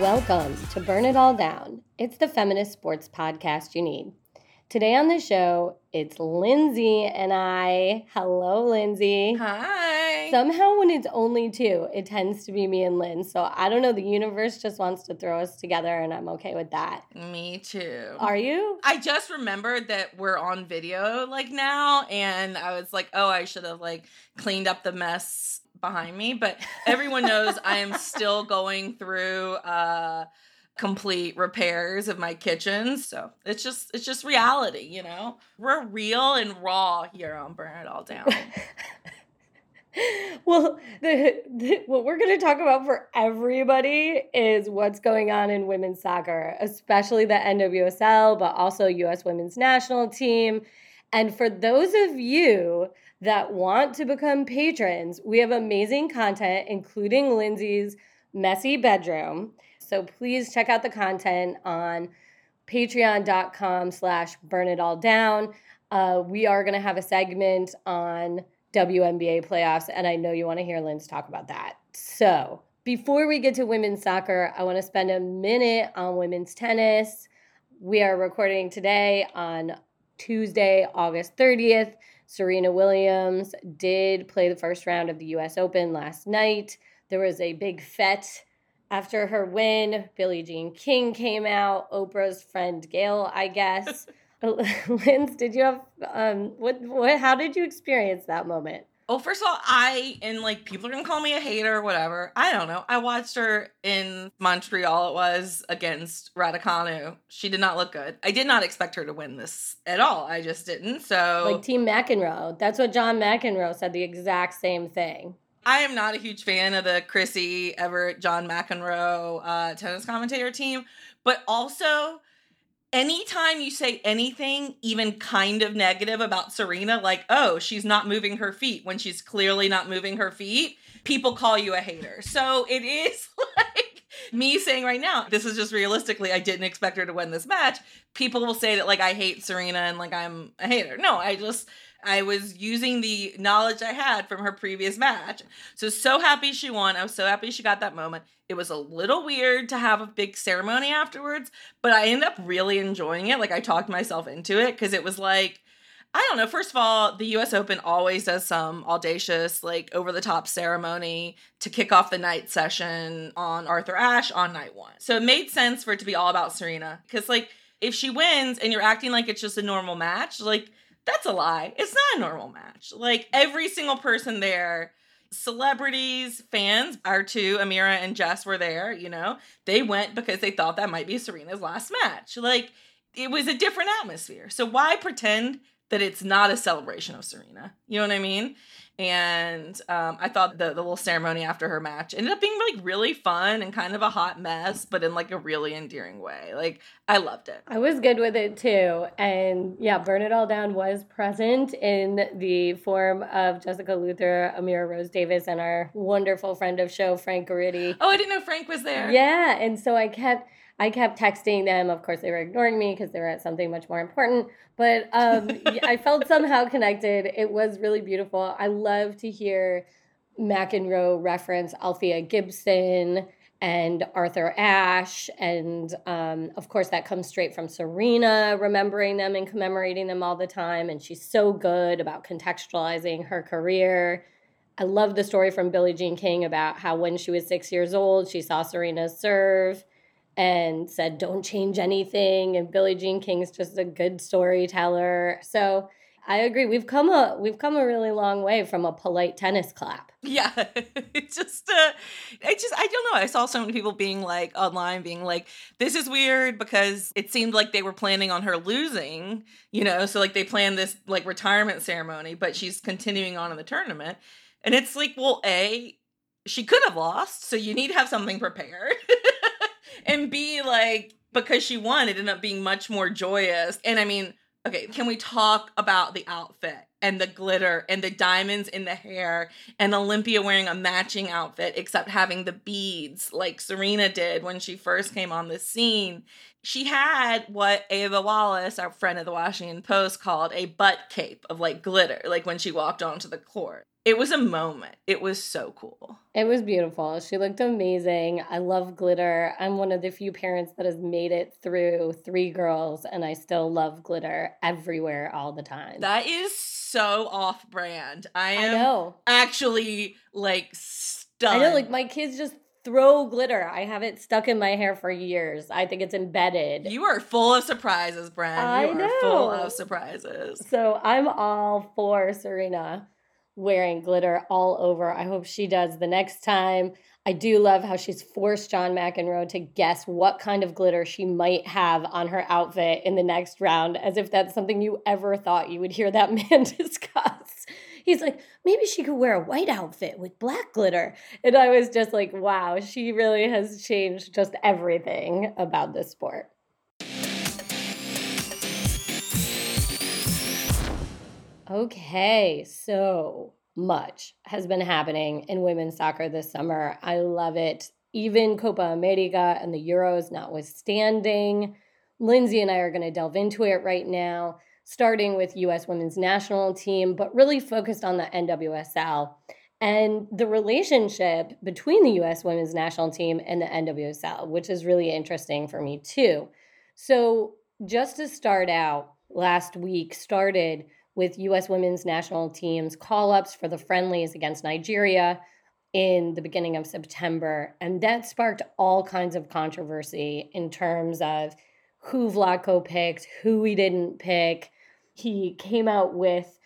Welcome to Burn It All Down. It's the feminist sports podcast you need. Today on the show, it's Lindsay and I. Hello, Lindsay. Hi. Somehow, when it's only two, it tends to be me and Lynn. So I don't know. The universe just wants to throw us together, and I'm okay with that. Me too. Are you? I just remembered that we're on video like now, and I was like, oh, I should have like cleaned up the mess behind me. But everyone knows I am still going through uh complete repairs of my kitchen. So it's just it's just reality, you know? We're real and raw here on Burn It All Down. well, the, the, what we're going to talk about for everybody is what's going on in women's soccer, especially the NWSL, but also U.S. women's national team. And for those of you that want to become patrons, we have amazing content, including Lindsay's messy bedroom. So please check out the content on patreon.com slash burn it all down. Uh, we are going to have a segment on WNBA playoffs, and I know you want to hear Linz talk about that. So before we get to women's soccer, I want to spend a minute on women's tennis. We are recording today on Tuesday, August 30th. Serena Williams did play the first round of the US Open last night. There was a big fete after her win. Billie Jean King came out, Oprah's friend Gail, I guess. Linz, did you have um what what how did you experience that moment? Oh, first of all, I and like people are gonna call me a hater or whatever. I don't know. I watched her in Montreal. It was against Raducanu. She did not look good. I did not expect her to win this at all. I just didn't. So Like Team McEnroe. That's what John McEnroe said the exact same thing. I am not a huge fan of the Chrissie Evert, John McEnroe uh, tennis commentator team, but also anytime you say anything even kind of negative about Serena, like, oh, she's not moving her feet when she's clearly not moving her feet, people call you a hater. So it is like me saying right now, this is just realistically, I didn't expect her to win this match. People will say that like I hate Serena and like I'm a hater. No, I just I was using the knowledge I had from her previous match. So so happy she won. I was so happy she got that moment. It was a little weird to have a big ceremony afterwards, but I ended up really enjoying it. Like I talked myself into it because it was like I don't know. First of all, the US Open always does some audacious, like over the top ceremony to kick off the night session on Arthur Ashe on night one. So it made sense for it to be all about Serena. Because, like, if she wins and you're acting like it's just a normal match, like, that's a lie. It's not a normal match. Like, every single person there, celebrities, fans, our two, Amira and Jess, were there, you know, they went because they thought that might be Serena's last match. Like, it was a different atmosphere. So why pretend that it's not a celebration of Serena? You know what I mean? And um, I thought the, the little ceremony after her match ended up being like really fun and kind of a hot mess, but in like a really endearing way. Like I loved it. I was good with it too. And yeah, Burn It All Down was present in the form of Jessica Luther, Amira Rose Davis, and our wonderful friend of show, Frank Garidi. Oh, I didn't know Frank was there. Yeah, and so I kept I kept texting them. Of course, they were ignoring me because they were at something much more important. But um, I felt somehow connected. It was really beautiful. I love to hear McEnroe reference Althea Gibson and Arthur Ashe. And um, of course, that comes straight from Serena, remembering them and commemorating them all the time. And she's so good about contextualizing her career. I love the story from Billie Jean King about how when she was six years old, she saw Serena serve and said, Don't change anything. And Billie Jean King's just a good storyteller. So I agree. We've come a we've come a really long way from a polite tennis clap. Yeah, it's just, uh, I just, I don't know. I saw so many people being like online, being like, "This is weird," because it seemed like they were planning on her losing, you know. So like they planned this like retirement ceremony, but she's continuing on in the tournament, and it's like, well, a, she could have lost, so you need to have something prepared. and B, like, because she won, it ended up being much more joyous. And I mean, okay, can we talk about the outfit? and the glitter and the diamonds in the hair and Olympia wearing a matching outfit except having the beads like Serena did when she first came on the scene. She had what Ava Wallace, our friend of the Washington Post, called a butt cape of like glitter, like when she walked onto the court. It was a moment. It was so cool. It was beautiful. She looked amazing. I love glitter. I'm one of the few parents that has made it through three girls, and I still love glitter everywhere all the time. That is so off brand. I I am know. actually like stunned. I know, like my kids just throw glitter. I have it stuck in my hair for years. I think it's embedded. You are full of surprises, Bren. I you are full of surprises. So I'm all for Serena wearing glitter all over. I hope she does the next time. I do love how she's forced John McEnroe to guess what kind of glitter she might have on her outfit in the next round, as if that's something you ever thought you would hear that man discuss. He's like, maybe she could wear a white outfit with black glitter. And I was just like, wow, she really has changed just everything about this sport. Okay, so much has been happening in women's soccer this summer. I love it. Even Copa America and the Euros notwithstanding. Lindsay and I are going to delve into it right now, starting with US women's national team, but really focused on the NWSL and the relationship between the US women's national team and the NWSL, which is really interesting for me too. So, just to start out, last week started with US women's national team's call ups for the friendlies against Nigeria in the beginning of September. And that sparked all kinds of controversy in terms of who Vlatko picked, who he didn't pick. He came out with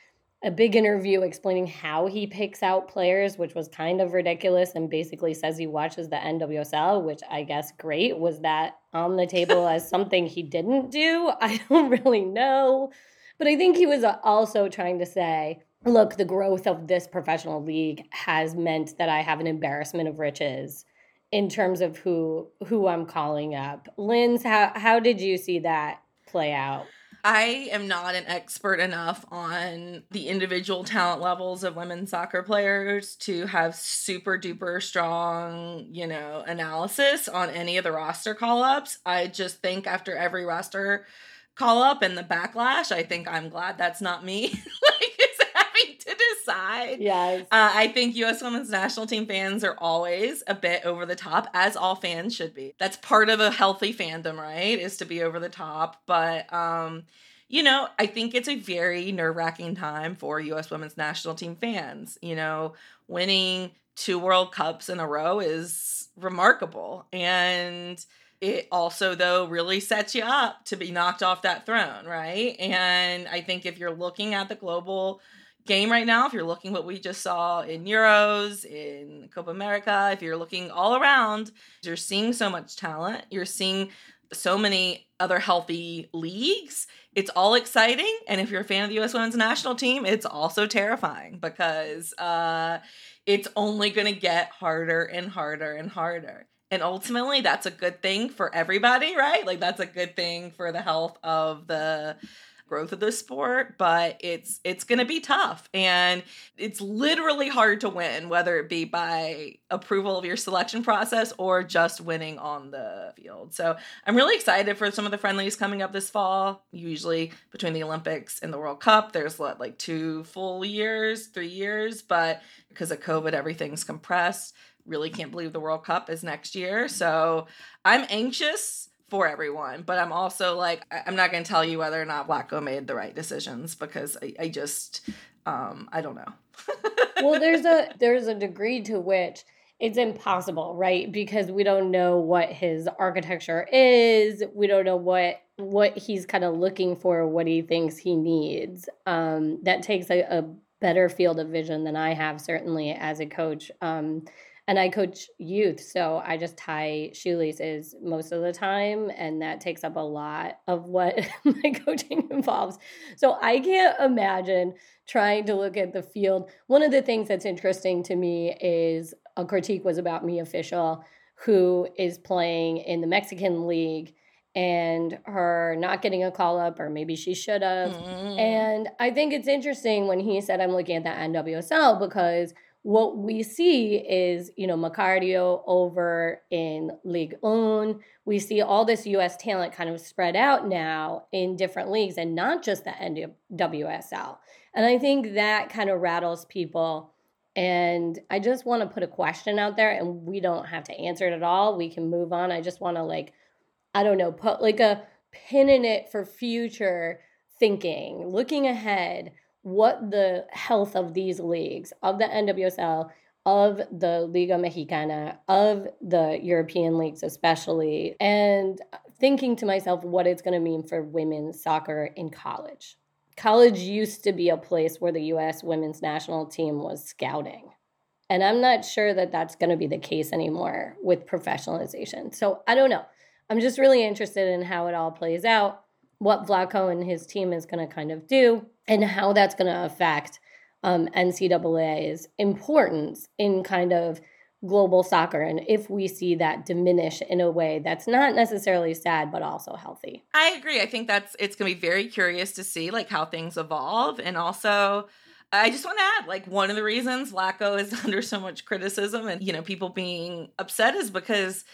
a big interview explaining how he picks out players, which was kind of ridiculous, and basically says he watches the NWSL, which I guess great. Was that on the table as something he didn't do? I don't really know. But I think he was uh, also trying to say, look, the growth of this professional league has meant that I have an embarrassment of riches in terms of who who I'm calling up. Linz, how how did you see that play out? I am not an expert enough on the individual talent levels of women's soccer players to have super duper strong, you know, analysis on any of the roster call ups. I just think after every roster call up and the backlash, I think I'm glad that's not me. like, is having to decide. Yes. Uh, I think U.S. women's national team fans are always a bit over the top, as all fans should be. That's part of a healthy fandom, right? Is to be over the top. But, um, you know, I think it's a very nerve wracking time for U.S. women's national team fans. You know, winning two World Cups in a row is remarkable. And, it also though really sets you up to be knocked off that throne right? And i think if you're looking at the global game right now if you're looking what we just saw in euros in copa america if you're looking all around you're seeing so much talent you're seeing so many other healthy leagues it's all exciting. And if you're a fan of the us women's national team it's also terrifying because uh it's only going to get harder and harder and harder and ultimately that's a good thing for everybody right? Like that's a good thing for the health of the growth of the sport but it's it's going to be tough. And it's literally hard to win whether it be by approval of your selection process or just winning on the field. So i'm really excited for some of the friendlies coming up this fall usually between the olympics and the world cup. There's what like two full years three years? But because of covid everything's compressed really can't believe the World Cup is next year. So I'm anxious for everyone, but I'm also like, I- I'm not going to tell you whether or not Vlatko made the right decisions because I, I just, um, I don't know. well, there's a there's a degree to which it's impossible, right? Because we don't know what his architecture is. We don't know what what he's kind of looking for, what he thinks he needs. Um, that takes a, a better field of vision than I have, certainly as a coach. Um, and I coach youth, so I just tie shoelaces most of the time, and that takes up a lot of what my coaching involves. So I can't imagine trying to look at the field. One of the things that's interesting to me is a critique was about Mia Fishel who is playing in the Mexican league and her not getting a call up, or maybe she should have. Mm. And I think it's interesting when he said, I'm looking at the NWSL because what we see is, you know, Macario over in League One. We see all this US talent kind of spread out now in different leagues and not just the NWSL. And I think that kind of rattles people. And I just want to put a question out there, and we don't have to answer it at all. We can move on. I just want to, like, I don't know, put like a pin in it for future thinking, looking ahead, what the health of these leagues, of the NWSL, of the Liga Mexicana, of the European leagues, especially, and thinking to myself what it's going to mean for women's soccer in college. College used to be a place where the US women's national team was scouting. And I'm not sure that that's going to be the case anymore with professionalization. So I don't know. I'm just really interested in how it all plays out, what Vlatko and his team is going to kind of do, and how that's going to affect um, NCAA's importance in kind of global soccer, and if we see that diminish in a way that's not necessarily sad but also healthy. I agree. I think that's it's going to be very curious to see like how things evolve and also I just want to add like one of the reasons Vlatko is under so much criticism and you know people being upset is because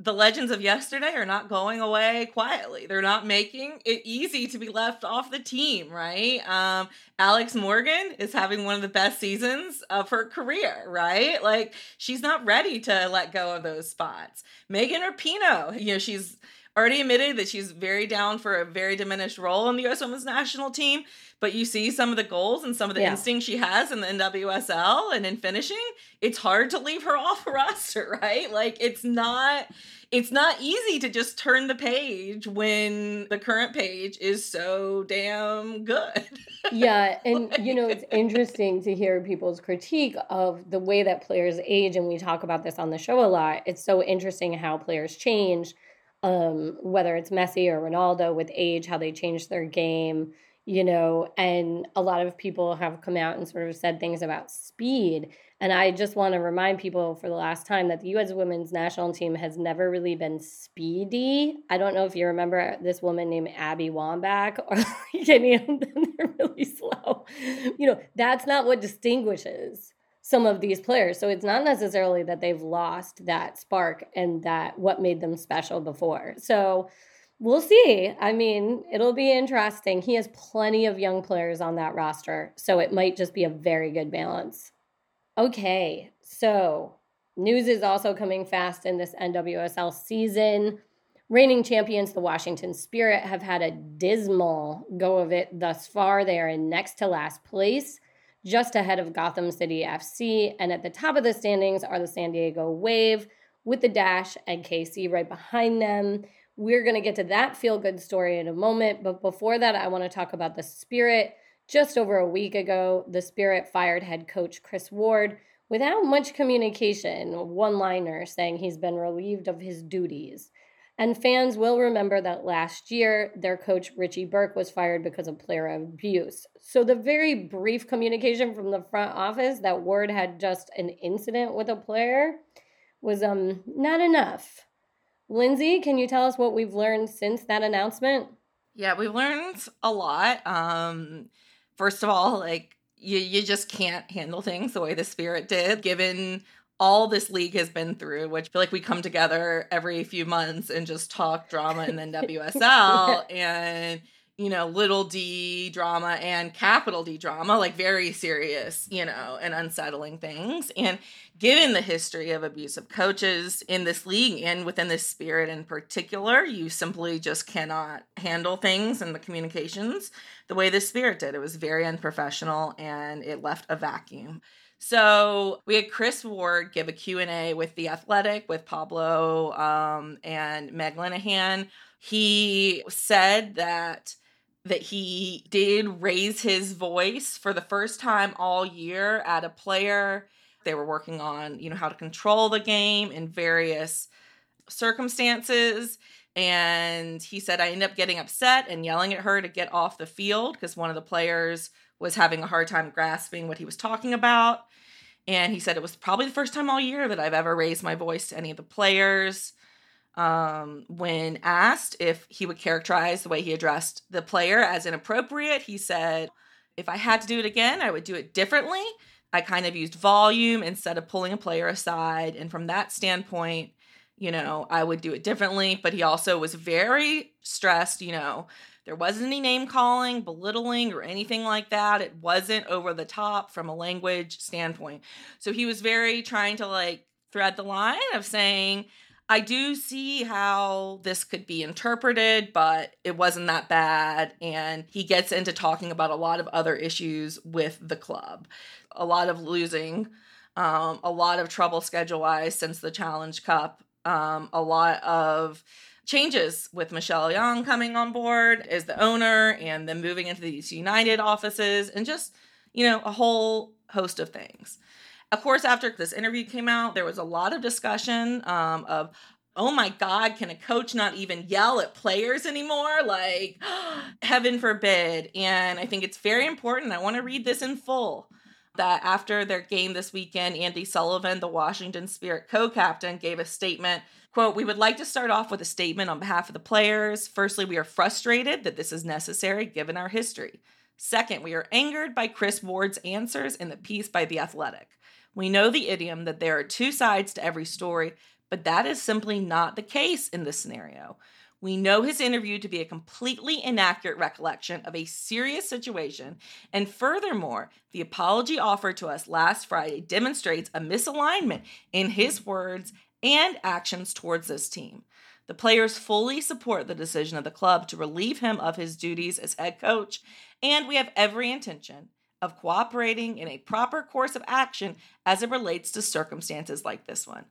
the legends of yesterday are not going away quietly. They're not making it easy to be left off the team, right? Um, Alex Morgan is having one of the best seasons of her career, right? Like she's not ready to let go of those spots. Megan Rapinoe, you know, she's already admitted that she's very down for a very diminished role in the U.S. Women's National Team. But you see some of the goals and some of the Yeah. instincts she has in the NWSL and in finishing. It's hard to leave her off the roster, right? Like it's not it's not easy to just turn the page when the current page is so damn good. yeah, and you know, it's interesting to hear people's critique of the way that players age, and we talk about this on the show a lot. It's so interesting how players change, um, whether it's Messi or Ronaldo with age, how they change their game, you know, and a lot of people have come out and sort of said things about speed. And I just want to remind people for the last time that the U.S. women's national team has never really been speedy. I don't know if you remember this woman named Abby Wambach or like any of them. They're really slow. You know, that's not what distinguishes some of these players. So it's not necessarily that they've lost that spark and that what made them special before. So we'll see. I mean, it'll be interesting. He has plenty of young players on that roster. So it might just be a very good balance. Okay, so news is also coming fast in this NWSL season. Reigning champions, the Washington Spirit, have had a dismal go of it thus far. They are in next to last place, just ahead of Gotham City FC. And at the top of the standings are the San Diego Wave with the Dash and KC right behind them. We're going to get to that feel good story in a moment. But before that, I want to talk about the Spirit. Just over a week ago, the Spirit fired head coach Chris Ward without much communication, one liner saying he's been relieved of his duties. And fans will remember that last year, their coach Richie Burke was fired because of player abuse. So, the very brief communication from the front office that Ward had just an incident with a player was um not enough. Lindsay, can you tell us what we've learned since that announcement? Yeah, we've learned a lot. Um, first of all, like you, you just can't handle things the way the spirit did, given all this league has been through, which I feel like we come together every few months and just talk drama and then WSL and you know, little d drama and capital D drama, like very serious, you know, and unsettling things. And given the history of abusive coaches in this league and within this spirit in particular, you simply just cannot handle things and the communications the way this spirit did. It was very unprofessional and it left a vacuum. So we had Chris Ward give a Q&A with The Athletic, with Pablo um, and Meg Linehan. He said that that he did raise his voice for the first time all year at a player. They were working on, you know, how to control the game in various circumstances. And he said, I ended up getting upset and yelling at her to get off the field because one of the players was having a hard time grasping what he was talking about. And he said it was probably the first time all year that I've ever raised my voice to any of the players. Um, when asked if he would characterize the way he addressed the player as inappropriate, he said, If I had to do it again, I would do it differently. I kind of used volume instead of pulling a player aside. And from that standpoint, you know, I would do it differently. But he also was very stressed, you know, there wasn't any name calling, belittling, or anything like that. It wasn't over the top from a language standpoint. So he was very trying to like thread the line of saying, I do see how this could be interpreted, but it wasn't that bad. And he gets into talking about a lot of other issues with the club, a lot of losing, um, a lot of trouble schedule wise since the Challenge Cup, um, a lot of changes with Michelle Young coming on board as the owner and then moving into D.C. United offices and just, you know, a whole host of things. Of course, after this interview came out, there was a lot of discussion um, of, oh my God, can a coach not even yell at players anymore? Like, heaven forbid. And I think it's very important. I want to read this in full. That after their game this weekend, Andi Sullivan, the Washington Spirit co captain, gave a statement Quote, we would like to start off with a statement on behalf of the players. Firstly, we are frustrated that this is necessary given our history. Second, we are angered by Chris Ward's answers in the piece by The Athletic. We know the idiom that there are two sides to every story, but that is simply not the case in this scenario. We know his interview to be a completely inaccurate recollection of a serious situation, and furthermore, the apology offered to us last Friday demonstrates a misalignment in his words and actions towards this team. The players fully support the decision of the club to relieve him of his duties as head coach, and we have every intention of cooperating in a proper course of action as it relates to circumstances like this one.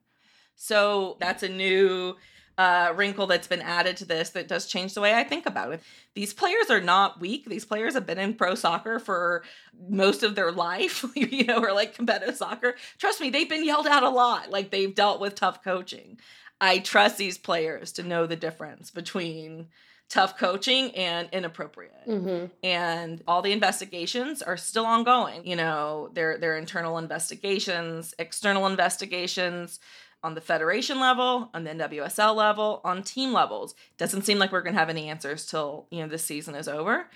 So that's a new uh, wrinkle that's been added to this that does change the way I think about it. These players are not weak. These players have been in pro soccer for most of their life, you know, or like competitive soccer. Trust me, they've been yelled at a lot. Like they've dealt with tough coaching. I trust these players to know the difference between tough coaching and inappropriate. Mm-hmm. And all the investigations are still ongoing. You know, their their internal investigations, external investigations on the federation level, on the NWSL level, on team levels. Doesn't seem like we're going to have any answers till you know this season is over.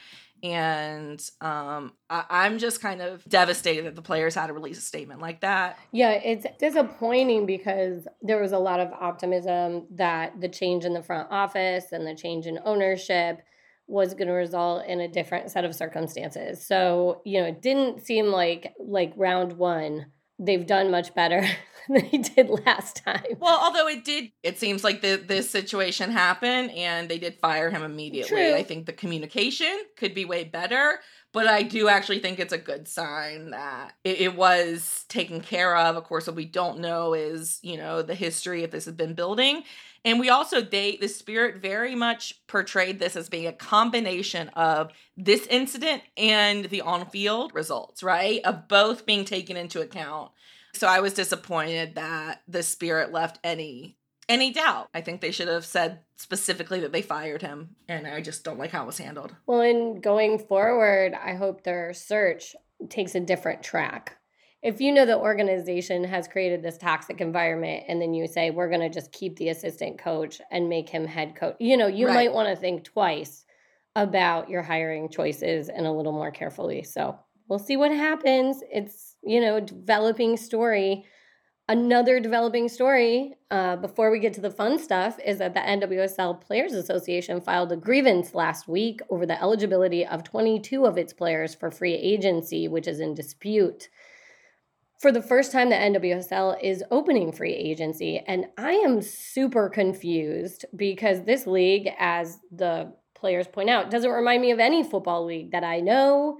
And um, I- I'm just kind of devastated that the players had to release a statement like that. Yeah, it's disappointing because there was a lot of optimism that the change in the front office and the change in ownership was going to result in a different set of circumstances. So, you know, it didn't seem like like round 1 they've done much better than they did last time. Well, although it did, it seems like the, this situation happened and they did fire him immediately. True. I think the communication could be way better, but I do actually think it's a good sign that it, it was taken care of. Of course, what we don't know is, you know, the history if this has been building. And we also, they, the spirit very much portrayed this as being a combination of this incident and the on field results, right? Of both being taken into account. So I was disappointed that the spirit left any any doubt. I think they should have said specifically that they fired him, and I just don't like how it was handled. Well, in going forward, I hope their search takes a different track. If you know the organization has created this toxic environment and then you say, we're going to just keep the assistant coach and make him head coach, you know, you Right. might want to think twice about your hiring choices and a little more carefully. So we'll see what happens. It's, you know, developing story. Another developing story uh, before we get to the fun stuff is that the NWSL Players Association filed a grievance last week over the eligibility of 22 of its players for free agency, which is in dispute. For the first time, the NWSL is opening free agency, and I am super confused because this league, as the players point out, doesn't remind me of any football league that I know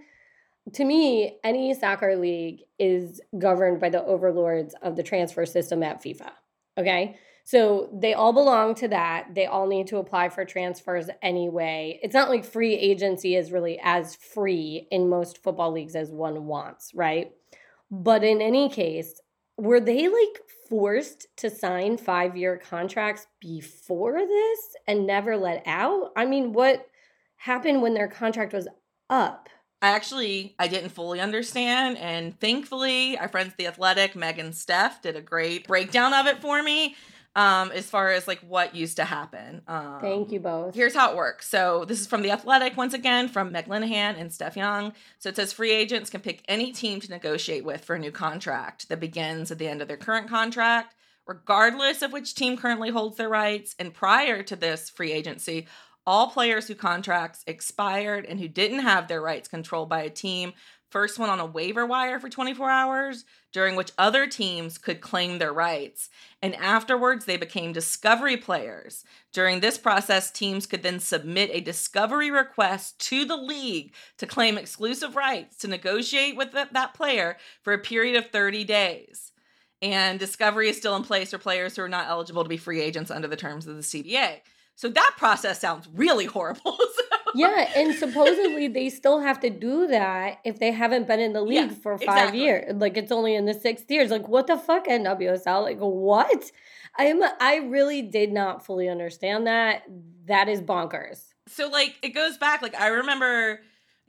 to me, any soccer league is governed by the overlords of the transfer system at FIFA. Okay. So they all belong to that. They all need to apply for transfers anyway. It's not like free agency is really as free in most football leagues as one wants, right? But in any case, were they like forced to sign five year contracts before this and never let out? I mean, what happened when their contract was up? I actually I didn't fully understand, and thankfully, our friends at the Athletic, Meg and Steph, did a great breakdown of it for me. Um, as far as like what used to happen. Um, Thank you both. Here's how it works. So this is from the Athletic once again from Meg Linehan and Steph Yang. So it says free agents can pick any team to negotiate with for a new contract that begins at the end of their current contract, regardless of which team currently holds their rights. And prior to this free agency, all players who contracts expired and who didn't have their rights controlled by a team first went on a waiver wire for 24 hours, during which other teams could claim their rights. And afterwards, they became discovery players. During this process, teams could then submit a discovery request to the league to claim exclusive rights to negotiate with th- that player for a period of 30 days. And discovery is still in place for players who are not eligible to be free agents under the terms of the CBA. So that process sounds really horrible. Yeah, and supposedly they still have to do that if they haven't been in the league Yeah, for five exactly. years. Like it's only in the sixth years. Like what the fuck, NWSL? Like what? I'm I really did not fully understand that. That is bonkers. so like it goes back like i remember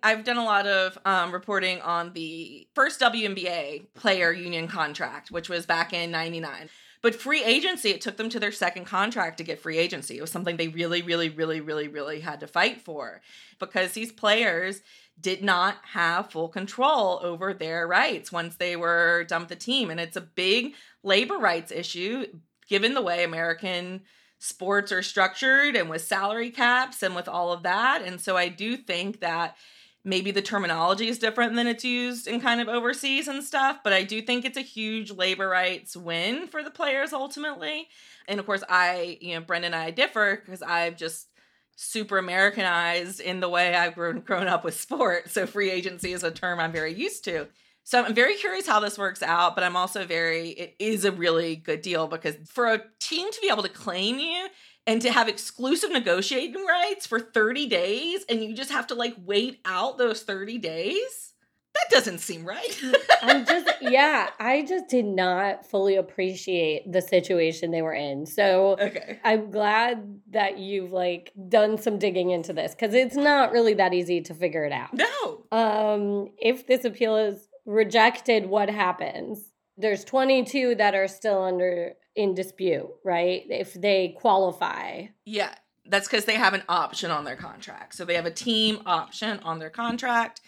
i've done a lot of um, reporting on the first WNBA player union contract which was back in 99 but free agency it took them to their second contract to get free agency it was something they really really really really really had to fight for because these players did not have full control over their rights once they were with the team and it's a big labor rights issue given the way american sports are structured and with salary caps and with all of that. And so I do think that maybe the terminology is different than it's used in kind of overseas and stuff, but I do think it's a huge labor rights win for the players ultimately. And of course, I, you know, Brendan and I differ because I've just super Americanized in the way I've grown, grown up with sport. So free agency is a term I'm very used to. So I'm very curious how this works out, but I'm also very, it is a really good deal because for a team to be able to claim you and to have exclusive negotiating rights for 30 days and you just have to like wait out those 30 days, that doesn't seem right. I'm just yeah, I just did not fully appreciate the situation they were in. So okay. I'm glad that you've like done some digging into this because it's not really that easy to figure it out. No. Um, if this appeal is rejected, what happens? There's 22 that are still under in dispute, right? If they qualify. Yeah, that's because they have an option on their contract. So they have a team option on their contract.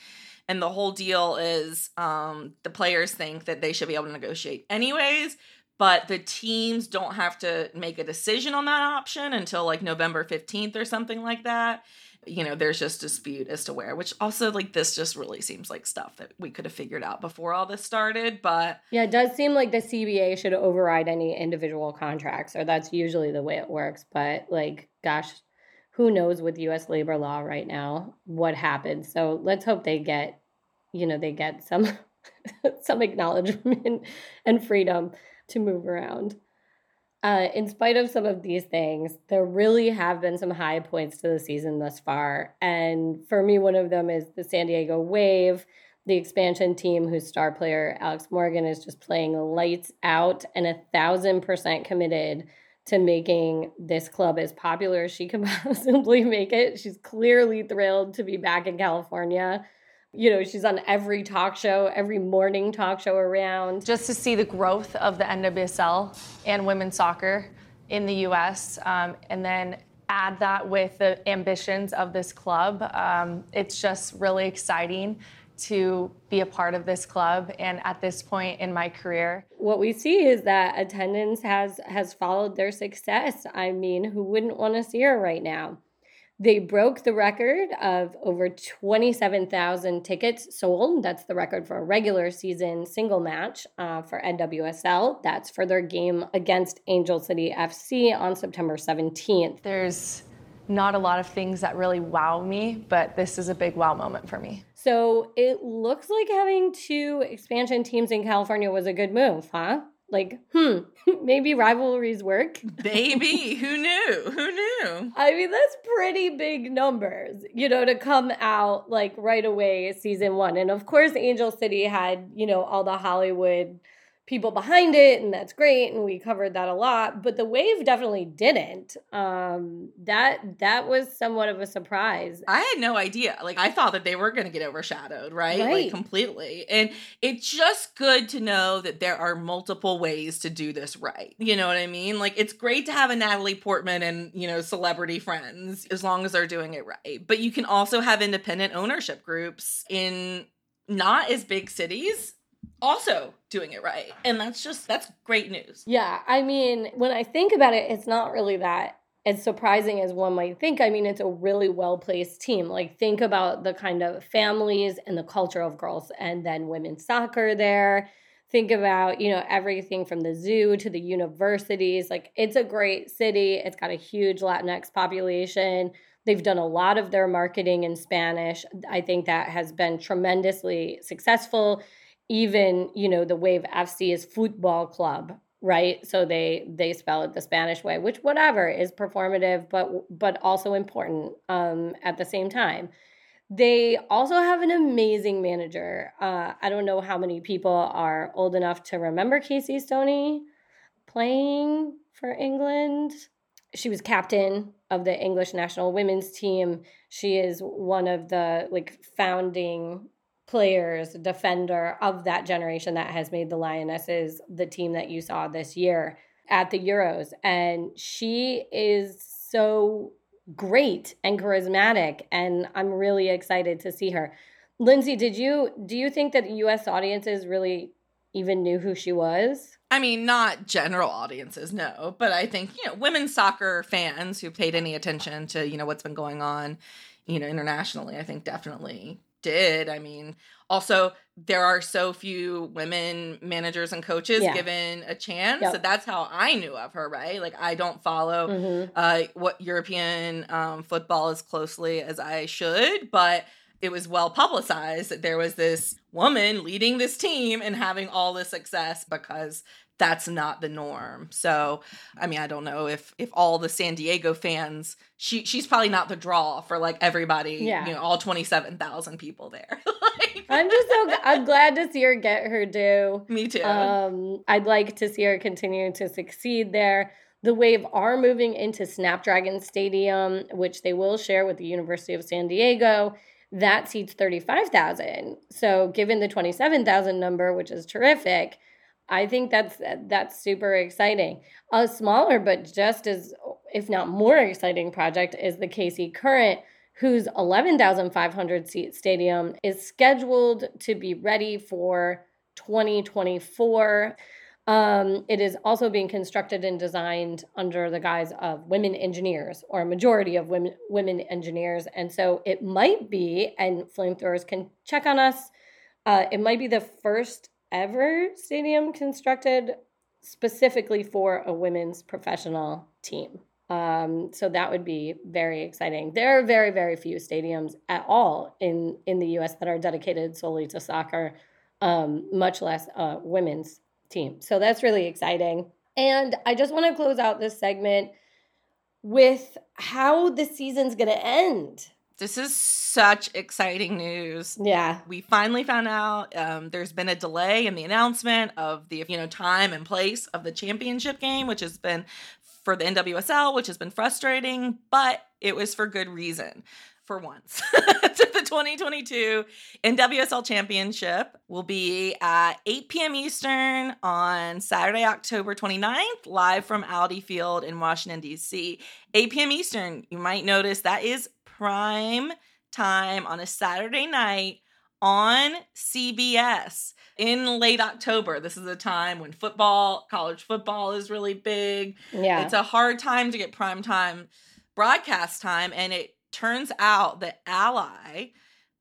And the whole deal is um, the players think that they should be able to negotiate anyways, but the teams don't have to make a decision on that option until like November 15th or something like that. You know, there's just dispute as to where, which also like this just really seems like stuff that we could have figured out before all this started. But Yeah, it does seem like the CBA should override any individual contracts, or that's usually the way it works. But like, gosh, who knows with US labor law right now what happens. So let's hope they get, you know, they get some some acknowledgement and freedom to move around. Uh, in spite of some of these things, there really have been some high points to the season thus far. And for me, one of them is the San Diego Wave, the expansion team whose star player, Alex Morgan, is just playing lights out and a thousand percent committed to making this club as popular as she can possibly make it. She's clearly thrilled to be back in California. You know, she's on every talk show, every morning talk show around. just to see the growth of the NWSL and women's soccer in the US, um, and then add that with the ambitions of this club, um, it's just really exciting to be a part of this club and at this point in my career. what we see is that attendance has has followed their success. I mean, who wouldn't want to see her right now? They broke the record of over 27,000 tickets sold. That's the record for a regular season single match uh, for NWSL. That's for their game against Angel City FC on September 17th. There's not a lot of things that really wow me, but this is a big wow moment for me. So it looks like having two expansion teams in California was a good move, huh? Like, hmm, maybe rivalries work. baby, who knew? Who knew? I mean, that's pretty big numbers, you know, to come out like right away season one. And of course, Angel City had, you know, all the Hollywood people behind it and that's great and we covered that a lot but the wave definitely didn't um that that was somewhat of a surprise I had no idea. Like I thought that they were going to get overshadowed, right? Right. Like completely. And it's just good to know that there are multiple ways to do this right. You know what I mean? Like it's great to have a Natalie Portman and, you know, celebrity friends as long as they're doing it right. But you can also have independent ownership groups in not as big cities also doing it right. And that's just that's great news. yeah i mean when i think about it it's not really that as surprising as one might think. I mean it's a really well placed team. Like think about the kind of families and the culture of girls and then women's soccer there. Think about you know everything from the zoo to the universities. Like it's a great city. It's got a huge latinx population. They've done a lot of their marketing in spanish. I think that has been tremendously successful even you know the wave fc is football club right? So they they spell it the spanish way which whatever is performative but but also important um at the same time. They also have an amazing manager. Uh i don't know how many people are old enough to remember casey stoney playing for england. She was captain of the english national women's team. She is one of the like founding players, defender of that generation that has made the Lionesses the team that you saw this year at the Euros. And she is so great and charismatic. And I'm really excited to see her. Lindsay, did you do you think that US audiences really even knew who she was? I mean, not general audiences, no, but I think, you know, women's soccer fans who paid any attention to, you know, what's been going on, you know, internationally, I think definitely did. I mean, also there are so few women managers and coaches Yeah. given a chance. Yep. So that's how I knew of her, right? Like I don't follow Mhm. uh, what European um, football as closely as I should, but it was well publicized that there was this woman leading this team and having all this success because that's not the norm. So, I mean, I don't know if if all the San Diego fans, she she's probably not the draw for like everybody, Yeah. you know, all 27,000 people there. Like, I'm just so I'm glad to see her get her due. me too. Um, I'd like to see her continue to succeed there. The Wave are moving into Snapdragon Stadium, which they will share with the University of San Diego. That seats 35,000. So, given the 27,000 number, which is terrific, I think that's that's super exciting. A smaller but just as if not more exciting project is the KC Current whose 11,500 seat stadium is scheduled to be ready for 2024. Um, it is also being constructed and designed under the guise of women engineers or a majority of women women engineers, and so it might be. And flamethrowers can check on us. Uh, it might be the first ever stadium constructed specifically for a women's professional team. Um, so that would be very exciting. There are very, very few stadiums at all in in the U.S. that are dedicated solely to soccer, um, much less a women's team. So that's really exciting. And I just want to close out this segment with how the season's going to end. This is such exciting news. Yeah. we finally found out um, there's been a delay in the announcement of the you know time and place of the championship game which has been for the nwsl which has been frustrating but it was for good reason for once the 2022 nwsl championship will be at 8 p.m eastern on saturday october 29th live from audi field in washington d.c 8 p.m eastern you might notice that is prime time on a Saturday night on CBS in late October. This is a time when football, college football is really big. Yeah. It's a hard time to get prime time broadcast time. And it turns out that Ally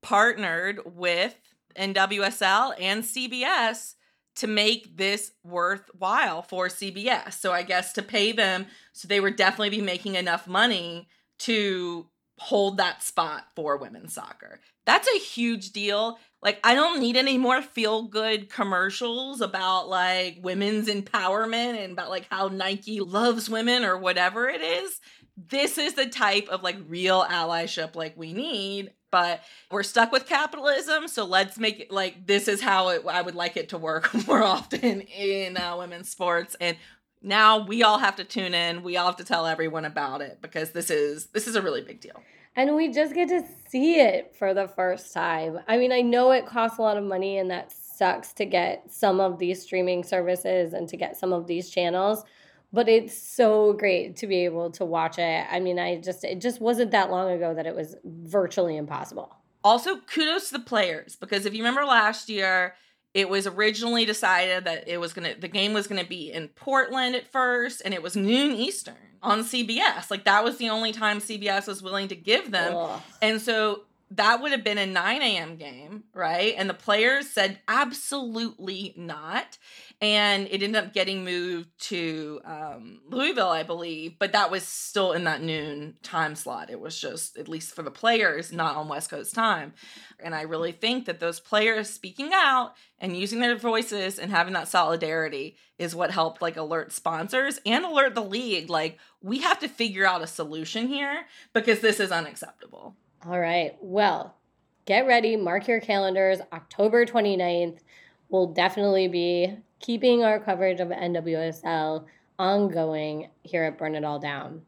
partnered with NWSL and CBS to make this worthwhile for CBS. So I guess to pay them, so they would definitely be making enough money to hold that spot for women's soccer. That's a huge deal. Like I don't need any more feel good commercials about like women's empowerment and about like how Nike loves women or whatever it is. This is the type of like real allyship like we need but we're stuck with capitalism. So let's make it like this is how it, I would like it to work more often in uh, women's sports. And now we all have to tune in. We all have to tell everyone about it because this is this is a really big deal. And we just get to see it for the first time. I mean, I know it costs a lot of money and that sucks to get some of these streaming services and to get some of these channels, but it's so great to be able to watch it. I mean, I just it just wasn't that long ago that it was virtually impossible. Also, kudos to the players because if you remember last year, it was originally decided that it was gonna the game was gonna be in Portland at first, and it was noon Eastern on CBS. Like that was the only time CBS was willing to give them, Ugh. and so that would have been a 9 a.m. game, right? And the players said absolutely not. And it ended up getting moved to um, Louisville, I believe, but that was still in that noon time slot. It was just, at least for the players, not on West Coast time. And I really think that those players speaking out and using their voices and having that solidarity is what helped like alert sponsors and alert the league. Like, we have to figure out a solution here because this is unacceptable. All right. Well, get ready, mark your calendars. October 29th we'll definitely be keeping our coverage of NWSL ongoing here at Burn It All Down.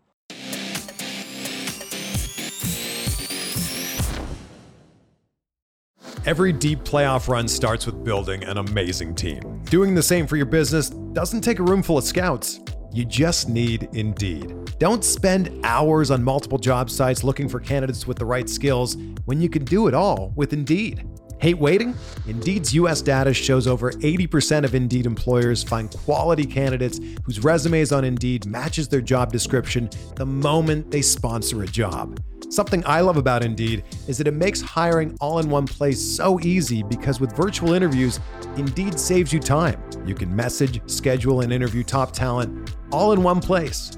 Every deep playoff run starts with building an amazing team. Doing the same for your business doesn't take a room full of scouts. You just need Indeed. Don't spend hours on multiple job sites looking for candidates with the right skills when you can do it all with Indeed. Hate waiting? Indeed's US data shows over 80% of Indeed employers find quality candidates whose resumes on Indeed matches their job description the moment they sponsor a job. Something I love about Indeed is that it makes hiring all in one place so easy because with virtual interviews, Indeed saves you time. You can message, schedule, and interview top talent all in one place.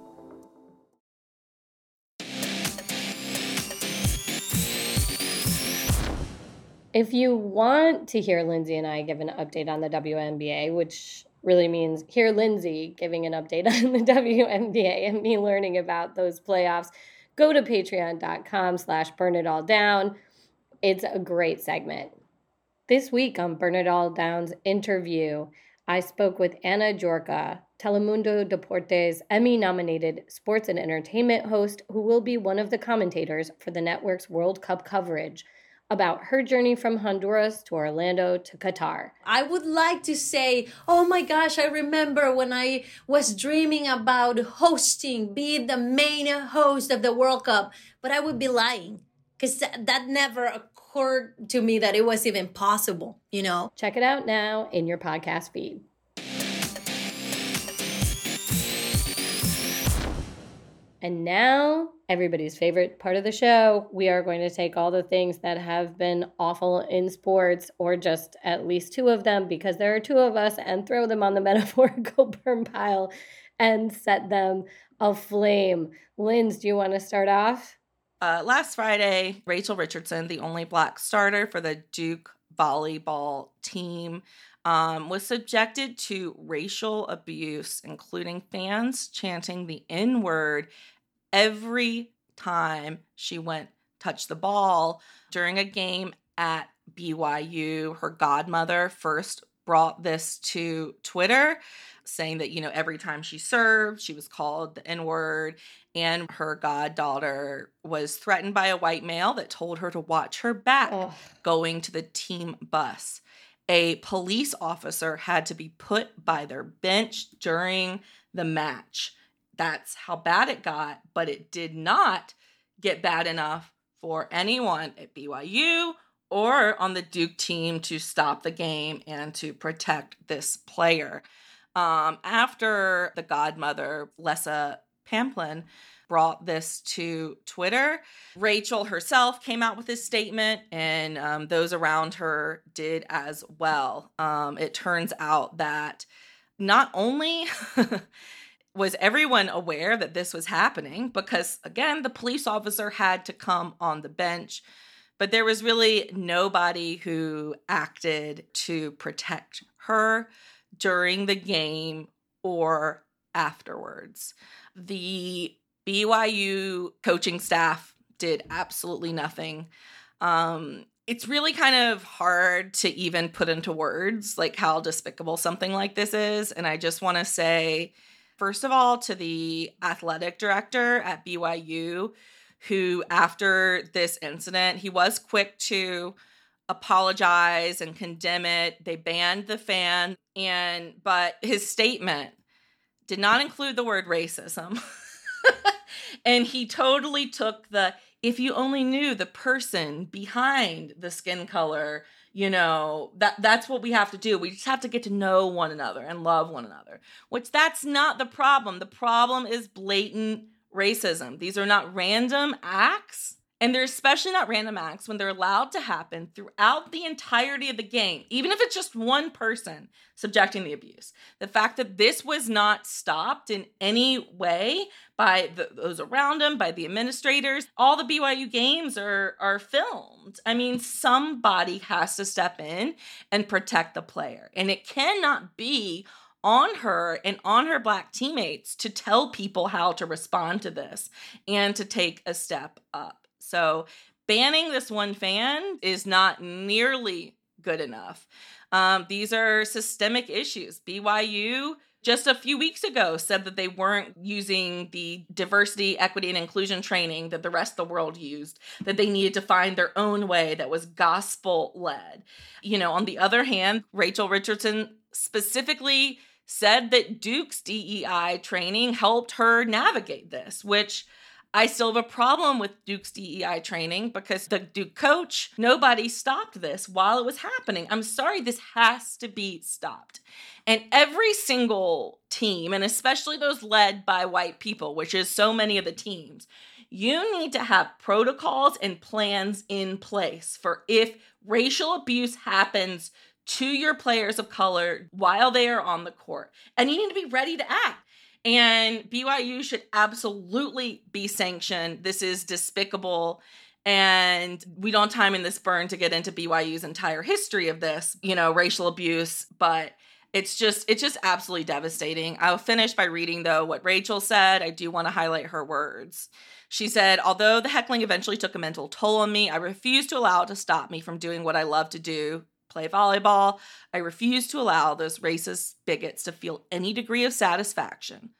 If you want to hear Lindsay and I give an update on the WNBA, which really means hear Lindsay giving an update on the WNBA and me learning about those playoffs, go to patreon.com slash burn it all down. It's a great segment. This week on Burn It All Down's interview, I spoke with Ana Jurka, Telemundo Deportes Emmy nominated sports and entertainment host, who will be one of the commentators for the network's World Cup coverage, about her journey from Honduras to Orlando to Qatar. I would like to say, oh my gosh, I remember when I was dreaming about hosting, be the main host of the World Cup, but I would be lying because that never occurred to me that it was even possible, you know? Check it out now in your podcast feed. And now, everybody's favorite part of the show, we are going to take all the things that have been awful in sports, or just at least two of them, because there are two of us, and throw them on the metaphorical burn pile and set them aflame. Linz, do you want to start off? Uh, last Friday, Rachel Richardson, the only black starter for the Duke volleyball team, um, was subjected to racial abuse, including fans chanting the N word every time she went touch the ball during a game at BYU. Her godmother first brought this to Twitter, saying that, you know, every time she served, she was called the N word. And her goddaughter was threatened by a white male that told her to watch her back Ugh. going to the team bus. A police officer had to be put by their bench during the match. That's how bad it got, but it did not get bad enough for anyone at BYU or on the Duke team to stop the game and to protect this player. Um, after the godmother, Lesa Pamplin, brought this to Twitter. Rachel herself came out with this statement, and um, those around her did as well. Um, it turns out that not only was everyone aware that this was happening, because again, the police officer had to come on the bench, but there was really nobody who acted to protect her during the game or afterwards. The BYU coaching staff did absolutely nothing. Um, it's really kind of hard to even put into words like how despicable something like this is. And I just want to say, first of all, to the athletic director at BYU, who after this incident, he was quick to apologize and condemn it. They banned the fan and but his statement did not include the word racism. and he totally took the if you only knew the person behind the skin color, you know, that that's what we have to do. We just have to get to know one another and love one another. Which that's not the problem. The problem is blatant racism. These are not random acts and they're especially not random acts when they're allowed to happen throughout the entirety of the game, even if it's just one person subjecting the abuse. The fact that this was not stopped in any way by the, those around him, by the administrators, all the BYU games are, are filmed. I mean, somebody has to step in and protect the player. And it cannot be on her and on her black teammates to tell people how to respond to this and to take a step up. So banning this one fan is not nearly good enough. Um, these are systemic issues. BYU just a few weeks ago said that they weren't using the diversity, equity, and inclusion training that the rest of the world used, that they needed to find their own way that was gospel led. You know, on the other hand, Rachel Richardson specifically said that Duke's DEI training helped her navigate this, which I still have a problem with Duke's DEI training because the Duke coach, nobody stopped this while it was happening. I'm sorry, this has to be stopped. And every single team, and especially those led by white people, which is so many of the teams, you need to have protocols and plans in place for if racial abuse happens to your players of color while they are on the court. And you need to be ready to act. And BYU should absolutely be sanctioned. This is despicable. And we don't time in this burn to get into BYU's entire history of this, you know, racial abuse, but it's just it's just absolutely devastating. I'll finish by reading though what Rachel said. I do want to highlight her words. She said, "Although the heckling eventually took a mental toll on me, I refuse to allow it to stop me from doing what I love to do, play volleyball. I refuse to allow those racist bigots to feel any degree of satisfaction.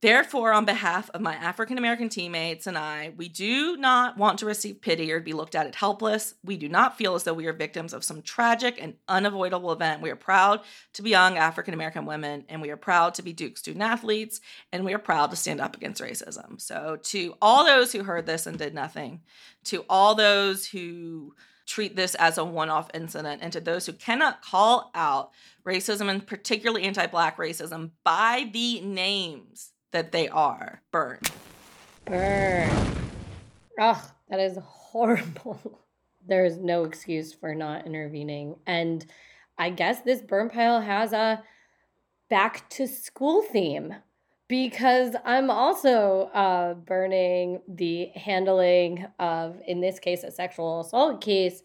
Therefore, on behalf of my African American teammates and I, we do not want to receive pity or be looked at as helpless. We do not feel as though we are victims of some tragic and unavoidable event. We are proud to be young African American women, and we are proud to be Duke student athletes, and we are proud to stand up against racism. So, to all those who heard this and did nothing, to all those who treat this as a one off incident, and to those who cannot call out racism and particularly anti Black racism by the names that they are, burn. Burn. Ugh, that is horrible. there is no excuse for not intervening. And I guess this burn pile has a back to school theme because I'm also uh, burning the handling of, in this case, a sexual assault case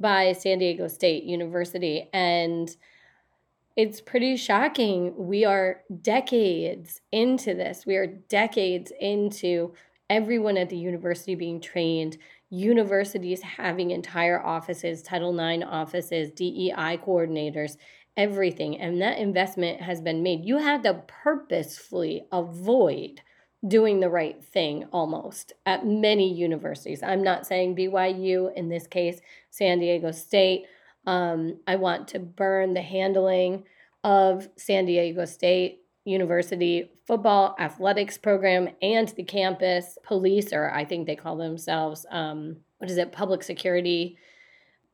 by San Diego State University. And it's pretty shocking. We are decades into this. We are decades into everyone at the university being trained, universities having entire offices, Title IX offices, DEI coordinators, everything. And that investment has been made. You had to purposefully avoid doing the right thing almost at many universities. I'm not saying BYU, in this case, San Diego State. Um, I want to burn the handling of San Diego State University football athletics program and the campus police, or I think they call themselves, um, what is it, public security,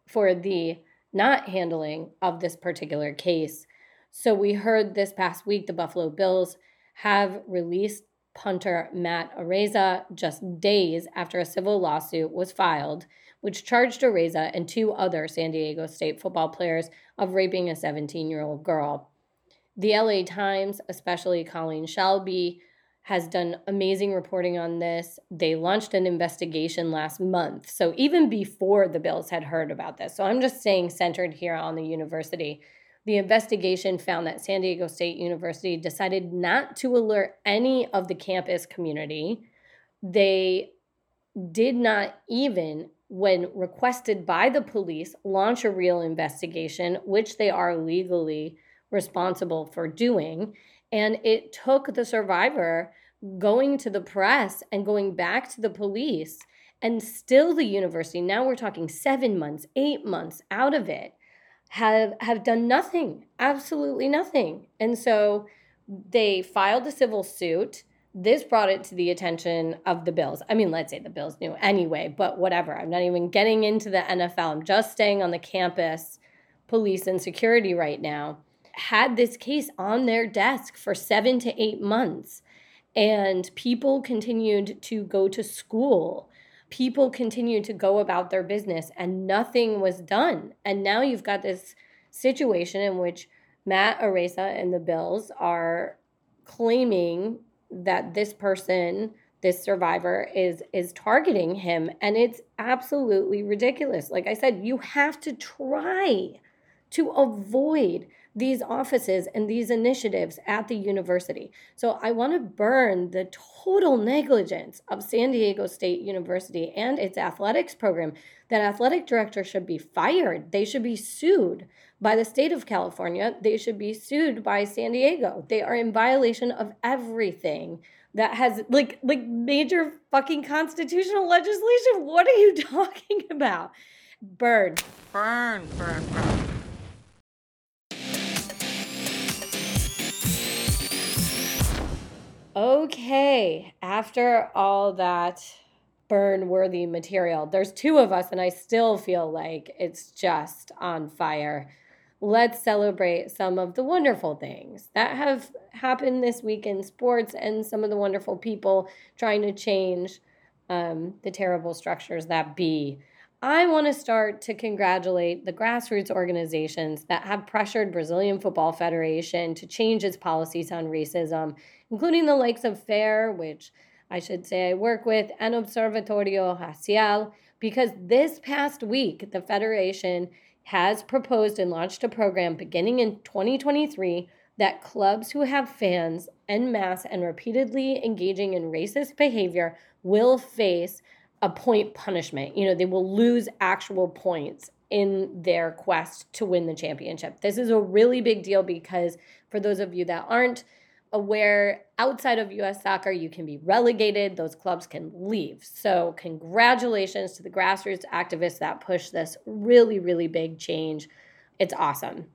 for the not handling of this particular case. So we heard this past week the Buffalo Bills have released punter Matt Araiza just days after a civil lawsuit was filed, which charged Araiza and two other San Diego State football players of raping a 17 year old girl. The LA Times, especially Colleen Shalby, has done amazing reporting on this. They launched an investigation last month. So even before the Bills had heard about this. So I'm just saying, centered here on the university. The investigation found that San Diego State University decided not to alert any of the campus community. They did not even, when requested by the police, launch a real investigation, which they are legally responsible for doing. And it took the survivor going to the press and going back to the police, and still the university, now we're talking seven months, eight months out of it, have, have done nothing, absolutely nothing. And so they filed a civil suit. This brought it to the attention of the Bills. I mean, let's say the Bills knew anyway, but whatever. I'm not even getting into the NFL. I'm just staying on the campus, police and security right now had this case on their desk for seven to eight months. And people continued to go to school. People continued to go about their business, and nothing was done. And now you've got this situation in which Matt Araiza and the Bills are claiming that this person this survivor is is targeting him and it's absolutely ridiculous like i said you have to try to avoid these offices and these initiatives at the university. So I want to burn the total negligence of San Diego State University and its athletics program. That athletic director should be fired. They should be sued by the state of California. They should be sued by San Diego. They are in violation of everything that has like like major fucking constitutional legislation. What are you talking about? Burn. Burn, burn, burn. Okay, after all that burn worthy material, there's two of us, and I still feel like it's just on fire. Let's celebrate some of the wonderful things that have happened this week in sports and some of the wonderful people trying to change um, the terrible structures that be. I want to start to congratulate the grassroots organizations that have pressured Brazilian Football Federation to change its policies on racism, including the likes of FAIR, which I should say I work with, and Observatorio Racial, because this past week the Federation has proposed and launched a program beginning in 2023 that clubs who have fans en masse and repeatedly engaging in racist behavior will face a point punishment. You know, they will lose actual points in their quest to win the championship. This is a really big deal because for those of you that aren't aware, outside of US soccer, you can be relegated, those clubs can leave. So, congratulations to the grassroots activists that push this really, really big change. It's awesome.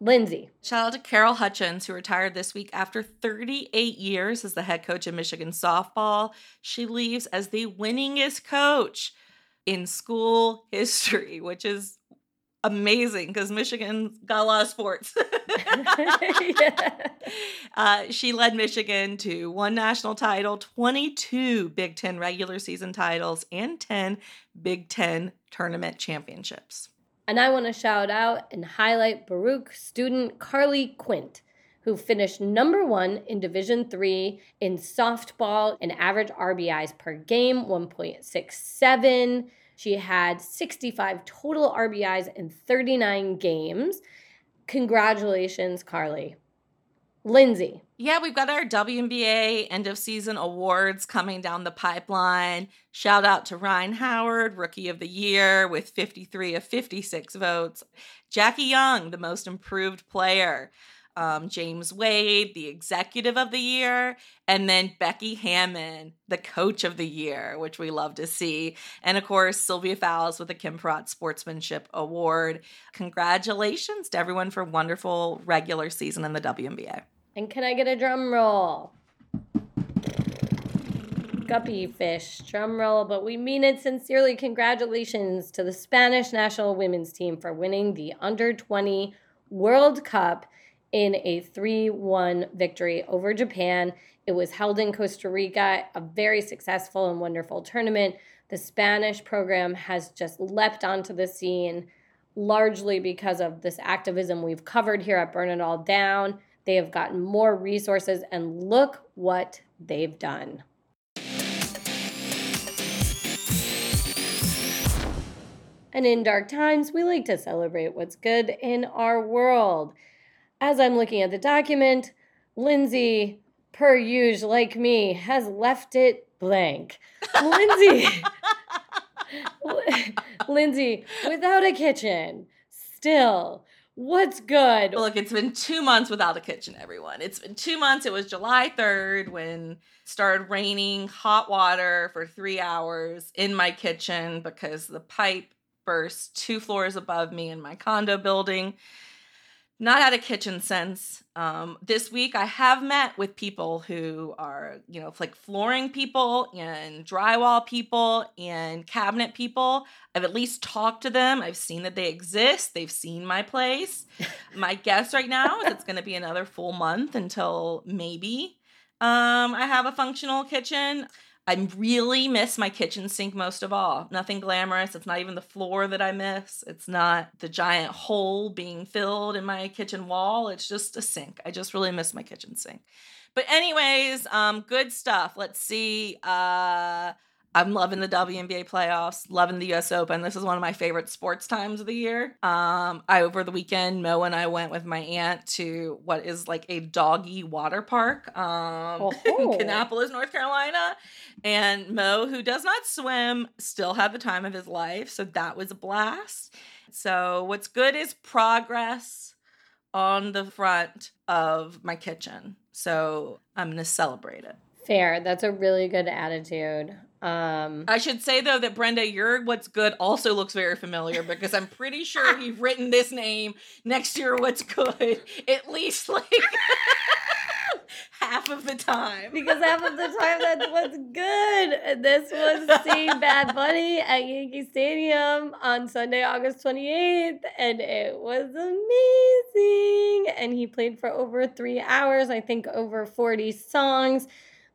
Lindsay. Shout out to Carol Hutchins, who retired this week after 38 years as the head coach of Michigan softball. She leaves as the winningest coach in school history, which is amazing because Michigan got a lot of sports. yeah. uh, she led Michigan to one national title, 22 Big Ten regular season titles, and 10 Big Ten tournament championships. And I want to shout out and highlight Baruch student Carly Quint, who finished number one in Division Three in softball and average RBIs per game, 1.67. She had 65 total RBIs in 39 games. Congratulations, Carly. Lindsay. Yeah, we've got our WNBA end of season awards coming down the pipeline. Shout out to Rhyne Howard, Rookie of the Year, with 53 of 56 votes. Jackie Young, the most improved player. Um, James Wade, the Executive of the Year. And then Becky Hammon, the Coach of the Year, which we love to see. And of course, Sylvia Fowles with the Kim Perrott Sportsmanship Award. Congratulations to everyone for wonderful regular season in the WNBA. And can I get a drum roll? Guppy fish, drum roll, but we mean it sincerely. Congratulations to the Spanish national women's team for winning the under 20 World Cup in a 3 1 victory over Japan. It was held in Costa Rica, a very successful and wonderful tournament. The Spanish program has just leapt onto the scene largely because of this activism we've covered here at Burn It All Down. They have gotten more resources, and look what they've done. And in dark times, we like to celebrate what's good in our world. As I'm looking at the document, Lindsay, per usual, like me, has left it blank. Lindsay, Lindsay, without a kitchen, still, what's good? Look, it's been two months without a kitchen, everyone. It's been two months. It was July 3rd when started raining hot water for three hours in my kitchen because the pipe burst two floors above me in my condo building. Not out of kitchen sense. Um, this week, I have met with people who are, you know, like flooring people and drywall people and cabinet people. I've at least talked to them. I've seen that they exist. They've seen my place. my guess right now is it's going to be another full month until maybe um, I have a functional kitchen. I really miss my kitchen sink most of all. Nothing glamorous. It's not even the floor that I miss. It's not the giant hole being filled in my kitchen wall. It's just a sink. I just really miss my kitchen sink. But anyways, um, good stuff. Let's see. Uh, I'm loving the WNBA playoffs, loving the US Open. This is one of my favorite sports times of the year. Um, I over the weekend, Mo and I went with my aunt to what is like a doggy water park um, Oh. in Kannapolis, North Carolina. And Mo, who does not swim, still had the time of his life. So that was a blast. So what's good is progress on the front of my kitchen. So I'm gonna celebrate it. Fair. That's a really good attitude. Um, I should say though that Brenda, your what's good also looks very familiar because I'm pretty sure you've written this name next to your what's good at least like half of the time. because half of the time that's what's good. This was seeing Bad Bunny at Yankee Stadium on Sunday, August 28th, and it was amazing. And he played for over three hours, I think over 40 songs.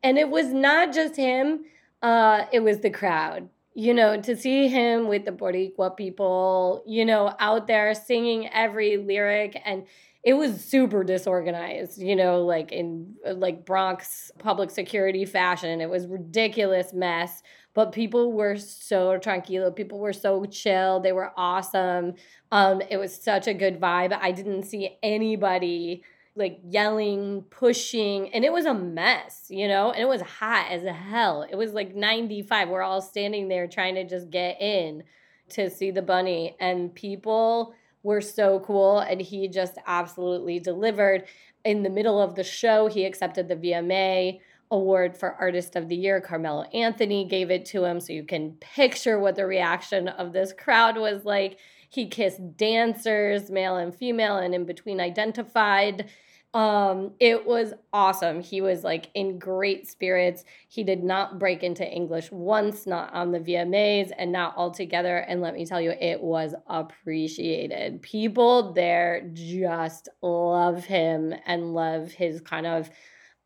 And it was not just him, uh, it was the crowd. You know, to see him with the Boricua people, you know, out there singing every lyric and it was super disorganized, you know, like in like Bronx public security fashion. It was ridiculous mess, but people were so tranquilo. People were so chill. They were awesome. Um, it was such a good vibe. I didn't see anybody like yelling, pushing, and it was a mess, you know, and it was hot as hell. It was like 95. We're all standing there trying to just get in to see the bunny, and people were so cool, and he just absolutely delivered. In the middle of the show, he accepted the VMA award for Artist of the Year. Carmelo Anthony gave it to him, so you can picture what the reaction of this crowd was like. He kissed dancers, male and female, and in between identified. Um, it was awesome. He was like in great spirits. He did not break into English once, not on the VMAs and not altogether. And let me tell you, it was appreciated. People there just love him and love his kind of,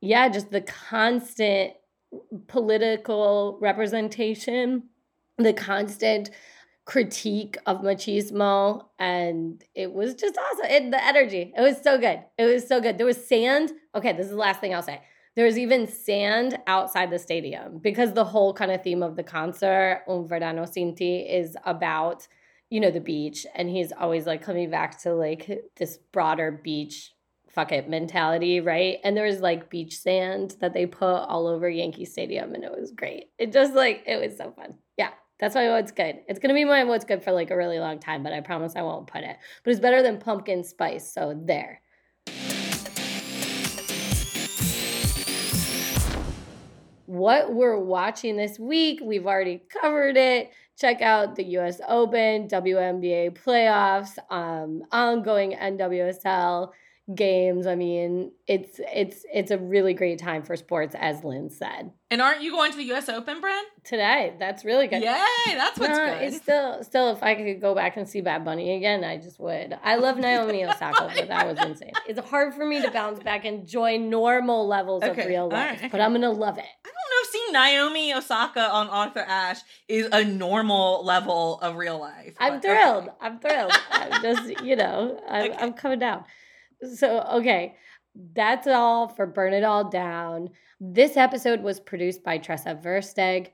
yeah, just the constant political representation, the constant critique of machismo and it was just awesome. It, the energy it was so good. It was so good. There was sand. Okay this is the last thing i'll say. There was even sand outside the stadium because the whole kind of theme of the concert un verano sin ti is about you know the beach. And he's always like coming back to like this broader beach fuck it mentality right? And there was like beach sand that they put all over yankee stadium and it was great. It just like it was so fun that's my what's good. It's gonna be my what's good for like a really long time, but I promise I won't put it. But it's better than pumpkin spice, so there. What we're watching this week, we've already covered it. Check out the US Open, WNBA playoffs, um, ongoing NWSL. Games. I mean, it's it's it's a really great time for sports, as Lynn said. And aren't you going to the U.S. Open, Bren? Today, that's really good. Yay! That's what's No, good. It's still, still, if I could go back and see Bad Bunny again, I just would. I love Naomi Osaka, but that was insane. It's hard for me to bounce back and join normal levels Okay, of real life, right, but. I'm gonna love it. I don't know if seeing Naomi Osaka on Arthur Ashe is a normal level of real life. I'm thrilled. I'm thrilled. I'm just, you know, I'm, Okay. I'm coming down. So, okay, that's all for Burn It All Down. This episode was produced by Tressa Versteg.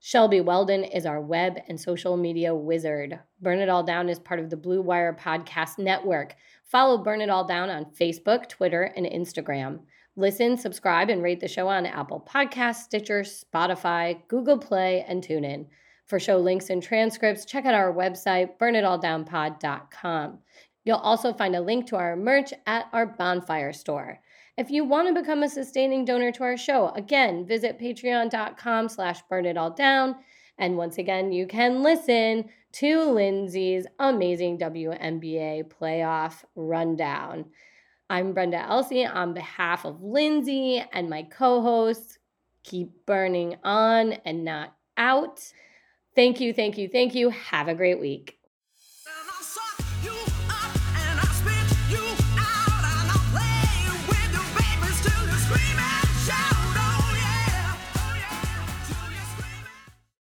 Shelby Weldon is our web and social media wizard. Burn It All Down is part of the Blue Wire Podcast Network. Follow Burn It All Down on Facebook, Twitter, and Instagram. Listen, subscribe, and rate the show on Apple Podcasts, Stitcher, Spotify, Google Play, and TuneIn. For show links and transcripts, check out our website, burnitalldownpod.com. You'll also find a link to our merch at our bonfire store. If you want to become a sustaining donor to our show, again, visit patreon.com slash burnitalldown. And once again, you can listen to Lindsay's amazing WNBA playoff rundown. I'm Brenda Elsey on behalf of Lindsay and my co-hosts. Keep burning on and not out. Thank you, thank you, thank you. Have a great week.